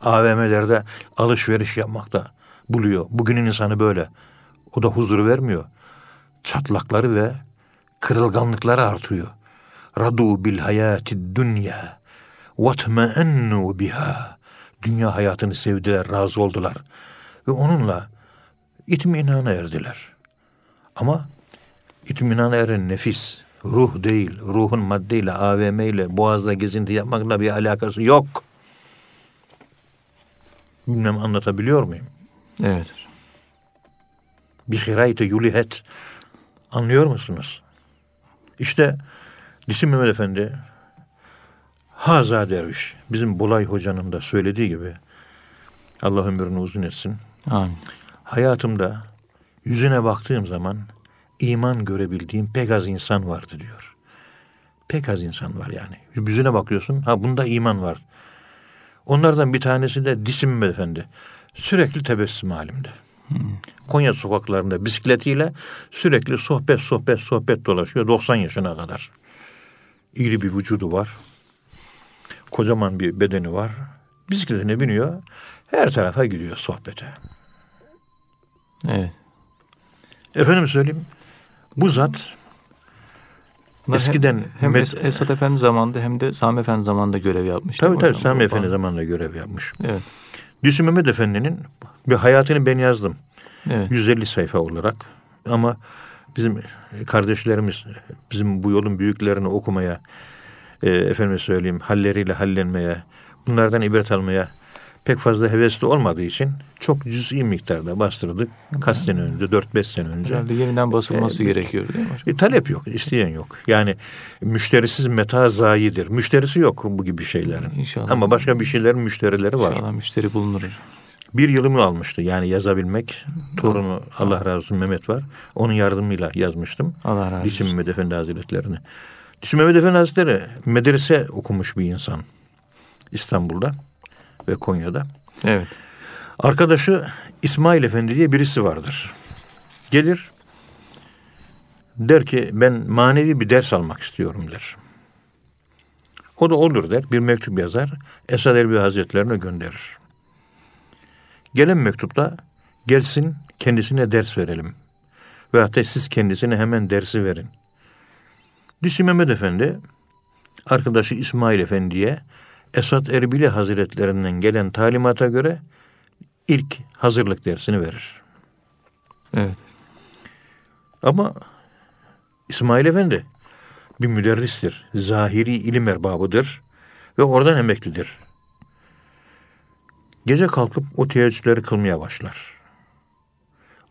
AVM'lerde alışveriş yapmakta buluyor. Bugünün insanı böyle. O da huzur vermiyor. Çatlakları ve kırılganlıkları artıyor. Radu bil hayati dünya vatmeennu biha. Dünya hayatını sevdiler, razı oldular. Ve onunla itminana erdiler. Ama itminana eren nefis, ruh değil. Ruhun maddeyle, AVM ile, boğazda gezinti yapmakla bir alakası yok. Bilmem anlatabiliyor muyum? Evet. Bir hirayte yulihet. Anlıyor musunuz? İşte Disim Mehmet Efendi Haza derviş. Bizim Bulay Hoca'nın da söylediği gibi Allah ömrünü uzun etsin. Amin. Hayatımda yüzüne baktığım zaman iman görebildiğim pek az insan vardı diyor. Pek az insan var yani. Yüzüne bakıyorsun ha bunda iman var. Onlardan bir tanesi de Disim Efendi. Sürekli tebessüm halimde. Konya sokaklarında bisikletiyle sürekli sohbet sohbet sohbet dolaşıyor 90 yaşına kadar. İri bir vücudu var. Kocaman bir bedeni var. Bisikletine biniyor. Her tarafa gidiyor sohbete. Evet. Efendim söyleyeyim. Bu zat Bunlar Eskiden hem, hem Med- Es- Esat Efendi zamanında hem de Sami Efendi zamanında görev yapmış. tabii tabii? Sami Bu- Efendi zamanında görev yapmış. Evet. Düsü Mehmet Efendi'nin bir hayatını ben yazdım. Evet. 150 sayfa olarak. Ama bizim kardeşlerimiz bizim bu yolun büyüklerini okumaya, e, efendime söyleyeyim halleriyle hallenmeye, bunlardan ibret almaya pek fazla hevesli olmadığı için çok cüz'i miktarda bastırdık. Kaç sene önce, 4-5 sene önce. Herhalde yeniden basılması Ee, gerekiyor değil mi hocam? E, talep yok, isteyen yok. Yani müşterisiz meta zayidir. Müşterisi yok bu gibi şeylerin. İnşallah. Ama başka bir şeylerin müşterileri var. İnşallah müşteri bulunur. Bir yılımı almıştı yani yazabilmek. Torunu Allah razı olsun Mehmet var. Onun yardımıyla yazmıştım. Allah razı olsun. Mehmet Efendi Hazretlerini. Disim Mehmet Efendi Hazretleri medrese okumuş bir insan. İstanbul'da ve Konya'da. Evet. Arkadaşı İsmail Efendi diye birisi vardır. Gelir der ki ben manevi bir ders almak istiyorum der. O da olur der. Bir mektup yazar. Esad Erbil Hazretlerine gönderir. Gelen mektupta gelsin kendisine ders verelim. Ve hatta siz kendisine hemen dersi verin. Düsü Mehmet Efendi arkadaşı İsmail Efendi'ye Esad Erbili Hazretlerinden gelen talimata göre ilk hazırlık dersini verir. Evet. Ama İsmail Efendi bir müderristir. Zahiri ilim erbabıdır ve oradan emeklidir. Gece kalkıp o teheccüdleri kılmaya başlar.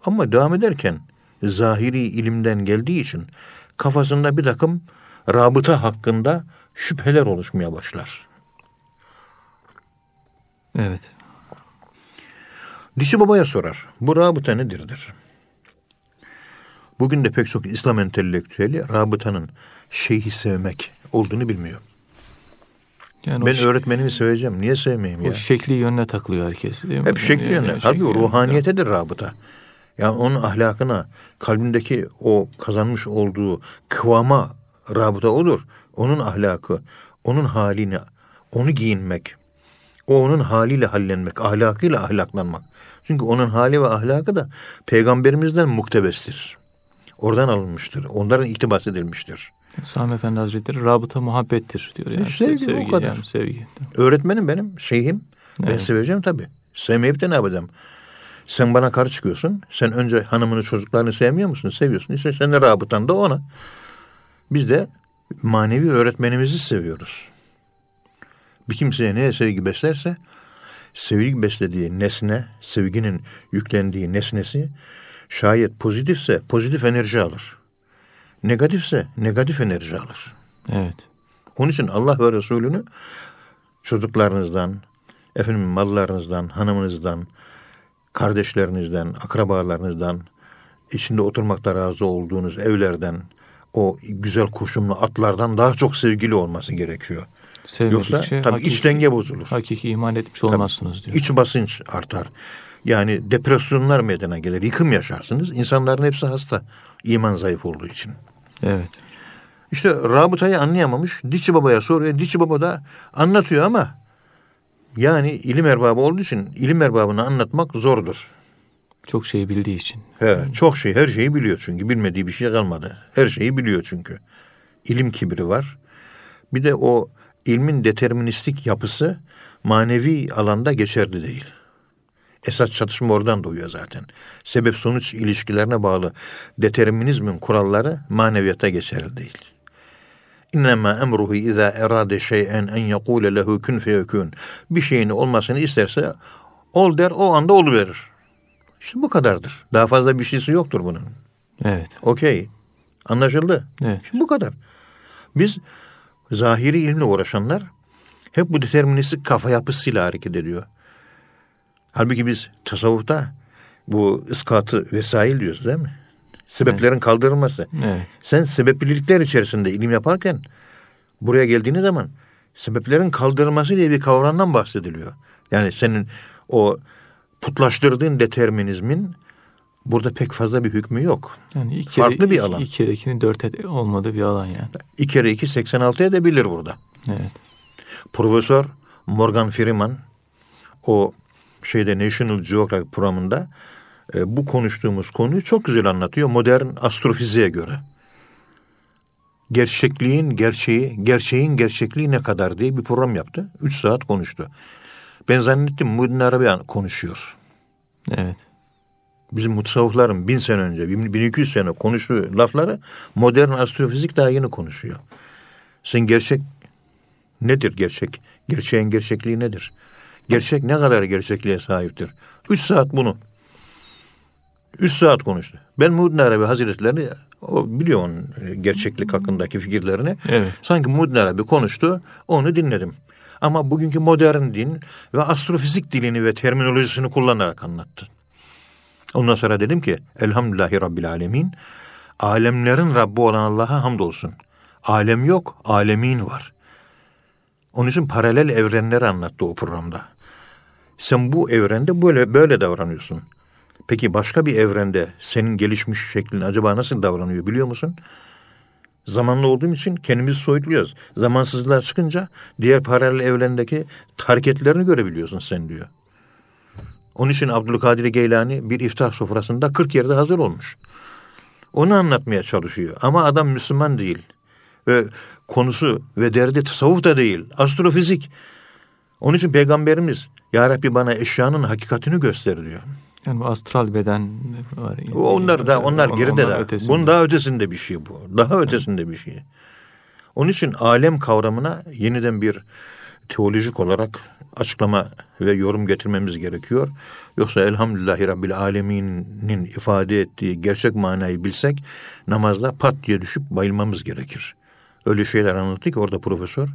Ama devam ederken zahiri ilimden geldiği için kafasında bir takım rabıta hakkında şüpheler oluşmaya başlar. Evet. Dişi babaya sorar. Bu rabıta nedir der. Bugün de pek çok İslam entelektüeli rabıtanın şeyhi sevmek olduğunu bilmiyor. Yani ben o, öğretmenimi seveceğim. Niye sevmeyeyim o ya? şekli yönüne takılıyor herkes değil mi? Hep şekli Yani- yönler. yani Halbuki şekli ruhaniyetedir rabıta. Yani onun ahlakına, kalbindeki o kazanmış olduğu kıvama rabıta olur. Onun ahlakı, onun halini, onu giyinmek, o onun haliyle hallenmek, ahlakıyla ahlaklanmak. Çünkü onun hali ve ahlakı da peygamberimizden muktebestir. Oradan alınmıştır. Onların iktibas edilmiştir. Sami Efendi Hazretleri rabıta muhabbettir diyor. Yani. sevgi, o kadar. Yani, sevgi. Öğretmenim benim, şeyhim. Ben Evet. seveceğim tabii. Sevmeyip de ne yapacağım? Sen bana karşı çıkıyorsun. Sen önce hanımını çocuklarını sevmiyor musun? Seviyorsun. İşte sen de rabıtan da ona. Biz de manevi öğretmenimizi seviyoruz. Bir kimseye neye sevgi beslerse sevgi beslediği nesne, sevginin yüklendiği nesnesi şayet pozitifse pozitif enerji alır. Negatifse negatif enerji alır. Evet. Onun için Allah ve Resulünü çocuklarınızdan, efendim mallarınızdan, hanımınızdan, kardeşlerinizden, akrabalarınızdan, içinde oturmakta razı olduğunuz evlerden, o güzel kuşumlu atlardan daha çok sevgili olması gerekiyor. Sevmedikçe Yoksa tabii hakiki, iç denge bozulur. hakiki iman etmiş olmazsınız diyor. İç basınç artar. Yani depresyonlar meydana gelir. Yıkım yaşarsınız. İnsanların hepsi hasta. İman zayıf olduğu için. Evet. İşte rabıtayı anlayamamış. Diçi Baba'ya soruyor. Diçi Baba da anlatıyor ama yani ilim erbabı olduğu için ilim erbabını anlatmak zordur. Çok şey bildiği için. He, çok şey, her şeyi biliyor çünkü. Bilmediği bir şey kalmadı. Her şeyi biliyor çünkü. İlim kibri var. Bir de o ilmin deterministik yapısı manevi alanda geçerli değil. Esas çatışma oradan doğuyor zaten. Sebep sonuç ilişkilerine bağlı determinizmin kuralları maneviyata geçerli değil. İnnemâ emruhu izâ erâde şey'en en yekûle lehu kün feyekûn. Bir şeyin olmasını isterse ol der o anda oluverir. İşte bu kadardır. Daha fazla bir şeysi yoktur bunun. Evet. Okey. Anlaşıldı. Evet. Şimdi bu kadar. Biz zahiri ilimle uğraşanlar hep bu deterministik kafa yapısıyla hareket ediyor. Halbuki biz tasavvufta bu iskatı vesail diyoruz değil mi? Sebeplerin kaldırılması. Evet. Sen sebeplilikler içerisinde ilim yaparken buraya geldiğiniz zaman sebeplerin kaldırılması diye bir kavramdan bahsediliyor. Yani senin o putlaştırdığın determinizmin burada pek fazla bir hükmü yok. Yani iki Farklı kere, bir iki- alan. iki kere ikinin dört et- olmadığı bir alan yani. 2 kere 2 86 edebilir burada. Evet. Profesör Morgan Freeman o şeyde National Geographic programında e, bu konuştuğumuz konuyu çok güzel anlatıyor modern astrofiziğe göre. Gerçekliğin gerçeği, gerçeğin gerçekliği ne kadar diye bir program yaptı. Üç saat konuştu. Ben zannettim Muhyiddin Arabi konuşuyor. Evet. Bizim mutasavvıfların bin sene önce, bin- 1200 sene konuştuğu lafları modern astrofizik daha yeni konuşuyor. Sen gerçek nedir gerçek? Gerçeğin gerçekliği nedir? Gerçek ne kadar gerçekliğe sahiptir? Üç saat bunu. Üç saat konuştu. Ben Muhyiddin Arabi Hazretlerini o biliyor onun e, gerçeklik hakkındaki fikirlerini. Evet. Sanki Muhyiddin Arabi konuştu, onu dinledim. Ama bugünkü modern din ve astrofizik dilini ve terminolojisini kullanarak anlattı. Ondan sonra dedim ki Elhamdülillahi Rabbil Alemin. Alemlerin Rabbi olan Allah'a hamdolsun. Alem yok, alemin var. Onun için paralel evrenleri anlattı o programda. Sen bu evrende böyle böyle davranıyorsun. Peki başka bir evrende senin gelişmiş şeklin acaba nasıl davranıyor biliyor musun? Zamanlı olduğum için kendimizi soyutluyoruz. Zamansızlığa çıkınca diğer paralel evrendeki hareketlerini görebiliyorsun sen diyor. Onun için Abdülkadir Geylani bir iftar sofrasında 40 yerde hazır olmuş. Onu anlatmaya çalışıyor. Ama adam Müslüman değil. Ve konusu ve derdi tasavvuf da değil. Astrofizik. Onun için Peygamberimiz Ya Rabbi bana eşyanın hakikatini göster diyor. Yani bu astral beden var. Onlar da onlar On- geride onlar de. ötesinde. Bunun daha ötesinde bir şey bu. Daha ötesinde bir şey. Onun için alem kavramına yeniden bir teolojik olarak açıklama ve yorum getirmemiz gerekiyor. Yoksa elhamdülillahi rabbil aleminin ifade ettiği gerçek manayı bilsek namazda pat diye düşüp bayılmamız gerekir. Öyle şeyler anlattı ki orada profesör.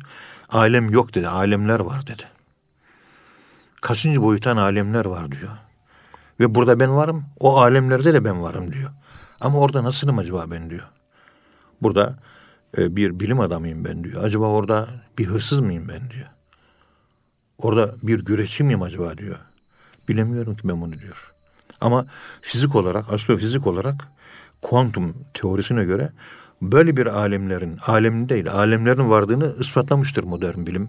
Alem yok dedi, alemler var dedi. Kaçıncı boyutan alemler var diyor. Ve burada ben varım, o alemlerde de ben varım diyor. Ama orada nasılım acaba ben diyor. Burada e, bir bilim adamıyım ben diyor. Acaba orada bir hırsız mıyım ben diyor. Orada bir güreşçi miyim acaba diyor. Bilemiyorum ki ben bunu diyor. Ama fizik olarak, astrofizik olarak kuantum teorisine göre böyle bir alemlerin, alemin değil, alemlerin vardığını ispatlamıştır modern bilim.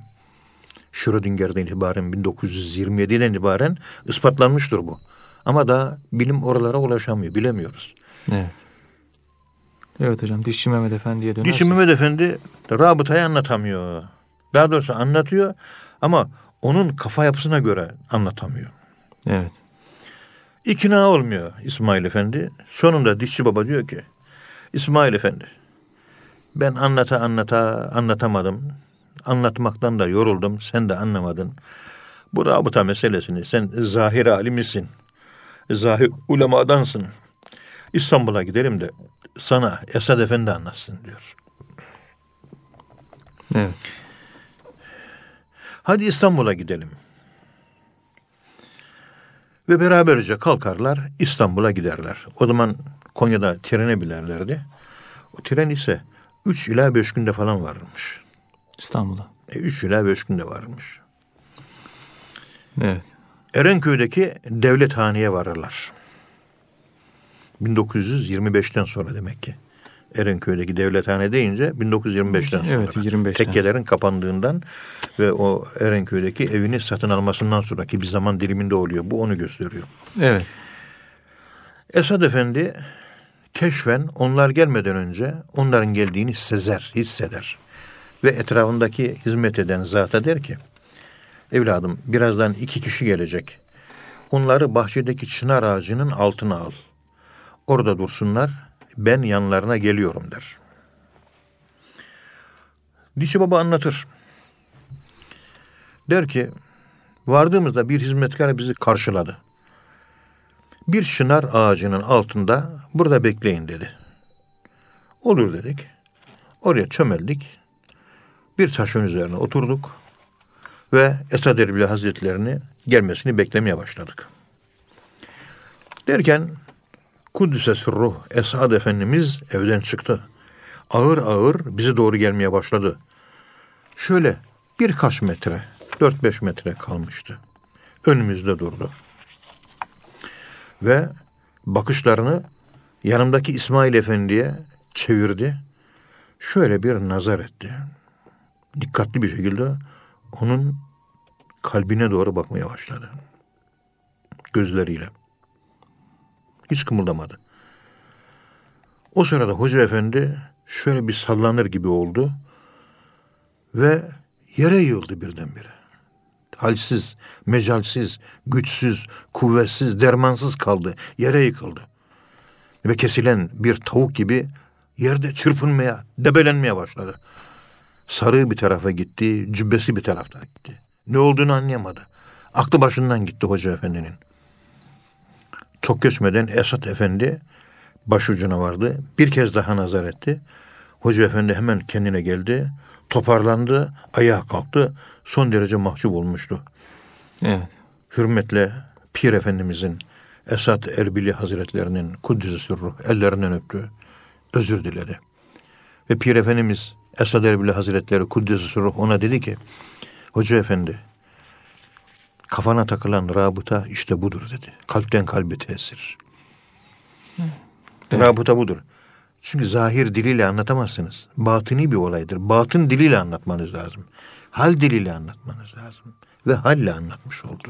Schrödinger'den itibaren 1927'den itibaren ispatlanmıştır bu. Ama daha bilim oralara ulaşamıyor, bilemiyoruz. Evet. Evet hocam Dişçi Mehmet Efendi'ye dönersek. Dişi Mehmet Efendi rabıtayı anlatamıyor. Daha doğrusu anlatıyor ama onun kafa yapısına göre anlatamıyor. Evet. İkna olmuyor İsmail Efendi. Sonunda dişçi baba diyor ki İsmail Efendi ben anlata anlata anlatamadım. Anlatmaktan da yoruldum. Sen de anlamadın. Bu rabıta meselesini sen zahir alimisin. Zahir ulemadansın. İstanbul'a gidelim de sana Esad Efendi anlatsın diyor. Evet. Hadi İstanbul'a gidelim. Ve beraberce kalkarlar İstanbul'a giderler. O zaman Konya'da trene binerlerdi. O tren ise 3 ila 5 günde falan varmış. İstanbul'a. E, 3 ila 5 günde varmış. Evet. Erenköy'deki devlethaneye varırlar. 1925'ten sonra demek ki. Erenköy'deki devlethane deyince 1925'ten sonra. Evet, 25'ten. Tekkelerin kapandığından ve o Erenköy'deki evini satın almasından sonraki bir zaman diliminde oluyor. Bu onu gösteriyor. Evet. Esad Efendi keşfen onlar gelmeden önce onların geldiğini sezer, hisseder. Ve etrafındaki hizmet eden zata der ki, evladım birazdan iki kişi gelecek. Onları bahçedeki çınar ağacının altına al. Orada dursunlar, ben yanlarına geliyorum der. Dişi baba anlatır. Der ki, vardığımızda bir hizmetkar bizi karşıladı. Bir çınar ağacının altında burada bekleyin dedi. Olur dedik. Oraya çömeldik. Bir taşın üzerine oturduk ve Esad Erbil Hazretlerini gelmesini beklemeye başladık. Derken Kuddüses ruh Esad Efendimiz evden çıktı. Ağır ağır bize doğru gelmeye başladı. Şöyle birkaç metre, 4-5 metre kalmıştı. Önümüzde durdu ve bakışlarını yanımdaki İsmail Efendi'ye çevirdi. Şöyle bir nazar etti. Dikkatli bir şekilde onun kalbine doğru bakmaya başladı. Gözleriyle. Hiç kımıldamadı. O sırada Hoca Efendi şöyle bir sallanır gibi oldu ve yere yığıldı birdenbire halsiz, mecalsiz, güçsüz, kuvvetsiz, dermansız kaldı. Yere yıkıldı. Ve kesilen bir tavuk gibi yerde çırpınmaya, debelenmeye başladı. Sarığı bir tarafa gitti, cübbesi bir tarafta gitti. Ne olduğunu anlayamadı. Aklı başından gitti Hoca Efendi'nin. Çok geçmeden Esat Efendi başucuna vardı. Bir kez daha nazar etti. Hoca Efendi hemen kendine geldi. Toparlandı, ayağa kalktı. Son derece mahcup olmuştu. Evet. Hürmetle Pir Efendimizin Esat Erbili Hazretlerinin Kuddüs-i Sürruh ellerinden öptü. Özür diledi. Ve Pir Efendimiz Esad Erbili Hazretleri Kuddüs-i Sürruh ona dedi ki Hoca Efendi kafana takılan rabıta işte budur dedi. Kalpten kalbe tesir. Evet. Rabıta budur. Çünkü zahir diliyle anlatamazsınız. Batini bir olaydır. Batın diliyle anlatmanız lazım. Hal diliyle anlatmanız lazım. Ve halle anlatmış oldu.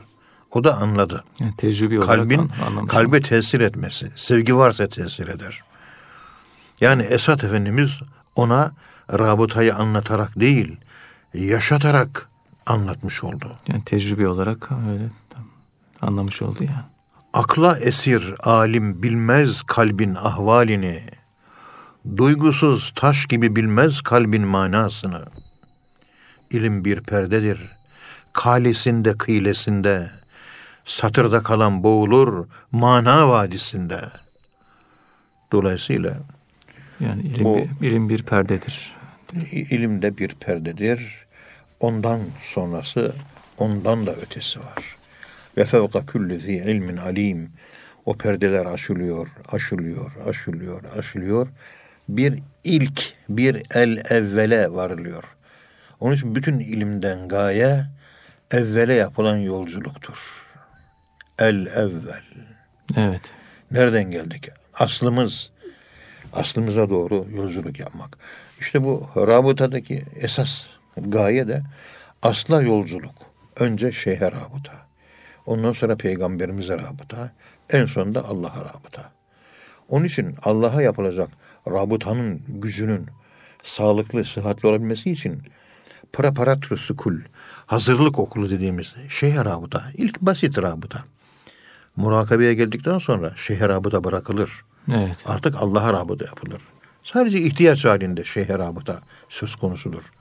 O da anladı. Yani olarak Kalbin an- anlamış. kalbe tesir etmesi. Sevgi varsa tesir eder. Yani Esat Efendimiz ona rabıtayı anlatarak değil, yaşatarak anlatmış oldu. Yani tecrübi olarak öyle tam anlamış oldu yani. Akla esir alim bilmez kalbin ahvalini. Duygusuz taş gibi bilmez kalbin manasını. İlim bir perdedir. Kalesinde kıylesinde. Satırda kalan boğulur mana vadisinde. Dolayısıyla Yani ilim, O- bir, ilim bir perdedir. İlim de bir perdedir. Ondan sonrası, ondan da ötesi var. Ve fevka külli zi ilmin alim. O perdeler aşılıyor, aşılıyor, aşılıyor, aşılıyor. Bir ilk, bir el evvele varılıyor. Onun için bütün ilimden gaye evvele yapılan yolculuktur. El evvel. Evet. Nereden geldik? Aslımız, aslımıza doğru yolculuk yapmak. İşte bu rabıtadaki esas gaye de asla yolculuk. Önce şeyhe rabıta. Ondan sonra peygamberimize rabıta. En sonunda Allah'a rabıta. Onun için Allah'a yapılacak rabıtanın gücünün sağlıklı, sıhhatli olabilmesi için preparatür sukul, hazırlık okulu dediğimiz şeyhe rabıta, ilk basit rabıta. Murakabeye geldikten sonra şeyhe rabıta bırakılır. Evet. Artık Allah'a rabıta yapılır. Sadece ihtiyaç halinde şeyhe rabıta söz konusudur.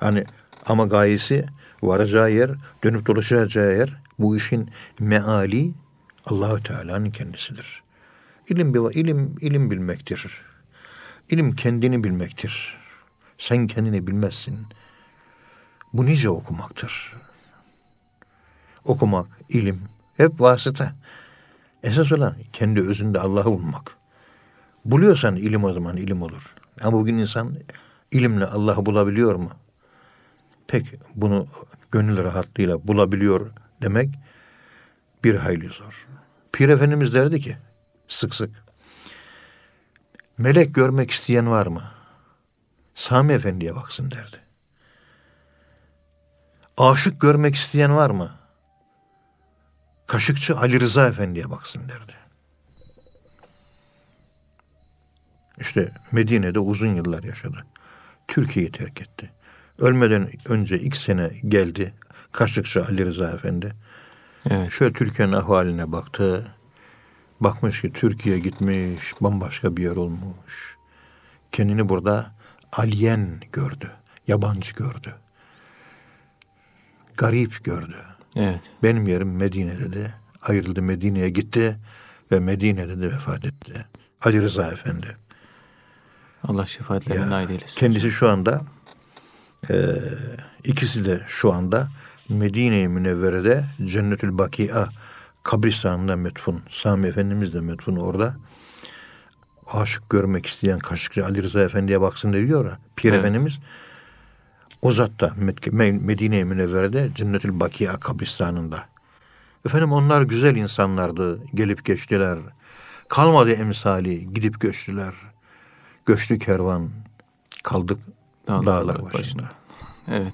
Hani ama gayesi varacağı yer, dönüp dolaşacağı yer bu işin meali Allahü Teala'nın kendisidir. İlim ilim ilim bilmektir. İlim kendini bilmektir. Sen kendini bilmezsin. Bu nice okumaktır. Okumak, ilim hep vasıta. Esas olan kendi özünde Allah'ı bulmak. Buluyorsan ilim o zaman ilim olur. Ama bugün insan ilimle Allah'ı bulabiliyor mu? Pek bunu gönül rahatlığıyla bulabiliyor demek bir hayli zor. Pir Efendimiz derdi ki sık sık melek görmek isteyen var mı? Sami Efendi'ye baksın derdi. Aşık görmek isteyen var mı? Kaşıkçı Ali Rıza Efendi'ye baksın derdi. İşte Medine'de uzun yıllar yaşadı. Türkiye'yi terk etti. Ölmeden önce ilk sene geldi Kaşıkçı Ali Rıza Efendi. Evet. Şöyle Türkiye'nin ahvaline baktı. Bakmış ki Türkiye gitmiş, bambaşka bir yer olmuş. Kendini burada alien gördü, yabancı gördü. Garip gördü. Evet. Benim yerim Medine dedi. Ayrıldı Medine'ye gitti ve Medine'de de vefat etti. Ali Rıza Efendi. Allah şefaatlerine Ya, nail eylesin. Kendisi şu anda e, ikisi de şu anda Medine-i Münevvere'de Cennetül Bakia kabristanında metfun. Sami Efendimiz de metfun orada. Aşık görmek isteyen Kaşıkçı Ali Rıza Efendi'ye baksın diyor ya. Pir Evet. Efendimiz o zat da Med- Me- Medine-i Münevvere'de Cennetül Bakia kabristanında. Efendim onlar güzel insanlardı. Gelip geçtiler. Kalmadı emsali. Gidip göçtüler. Göçtü kervan. Kaldık Dağlar dağlar, başında. başında. Evet.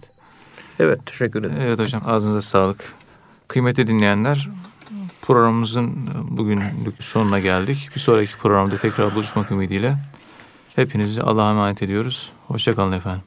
Evet teşekkür ederim. Evet hocam ağzınıza sağlık. Kıymetli dinleyenler programımızın bugünlük sonuna geldik. Bir sonraki programda tekrar buluşmak ümidiyle hepinizi Allah'a emanet ediyoruz. Hoşçakalın efendim.